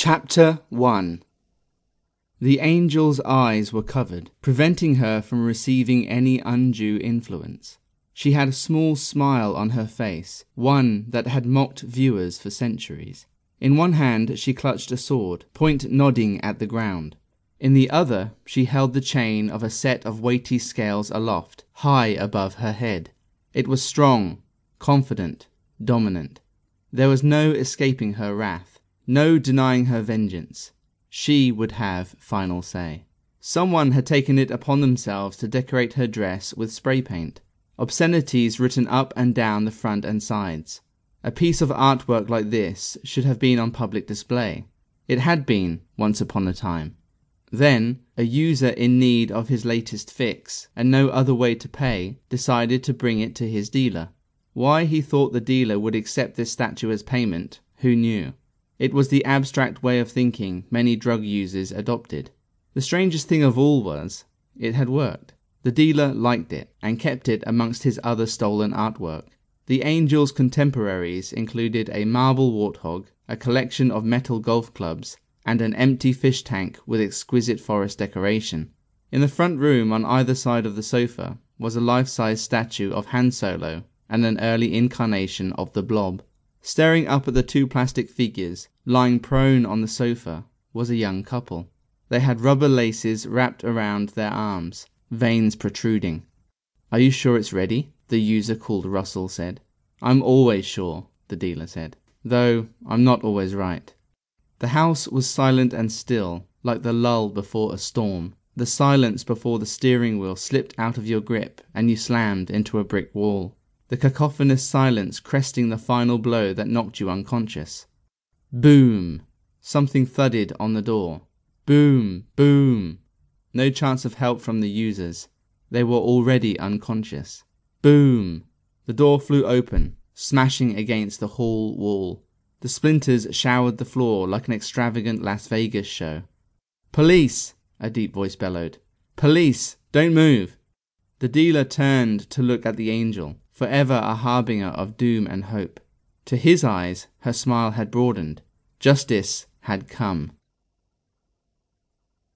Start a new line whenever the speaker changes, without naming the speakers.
Chapter 1 The angel's eyes were covered, preventing her from receiving any undue influence. She had a small smile on her face, one that had mocked viewers for centuries. In one hand she clutched a sword, point nodding at the ground. In the other she held the chain of a set of weighty scales aloft, high above her head. It was strong, confident, dominant. There was no escaping her wrath. No denying her vengeance. She would have final say. Someone had taken it upon themselves to decorate her dress with spray paint. Obscenities written up and down the front and sides. A piece of artwork like this should have been on public display. It had been, once upon a time. Then, a user in need of his latest fix, and no other way to pay, decided to bring it to his dealer. Why he thought the dealer would accept this statue as payment, who knew? It was the abstract way of thinking many drug users adopted. The strangest thing of all was, it had worked. The dealer liked it, and kept it amongst his other stolen artwork. The angel's contemporaries included a marble warthog, a collection of metal golf clubs, and an empty fish tank with exquisite forest decoration. In the front room on either side of the sofa was a life size statue of Han Solo and an early incarnation of the Blob. Staring up at the two plastic figures lying prone on the sofa was a young couple. They had rubber laces wrapped around their arms, veins protruding. "Are you sure it's ready?" the user called Russell said. "I'm always sure," the dealer said, "though I'm not always right." The house was silent and still, like the lull before a storm, the silence before the steering wheel slipped out of your grip and you slammed into a brick wall the cacophonous silence cresting the final blow that knocked you unconscious. Boom! Something thudded on the door. Boom! Boom! No chance of help from the users. They were already unconscious. Boom! The door flew open, smashing against the hall wall. The splinters showered the floor like an extravagant Las Vegas show. Police! a deep voice bellowed. Police! Don't move! The dealer turned to look at the angel forever a harbinger of doom and hope. To his eyes her smile had broadened. Justice had come.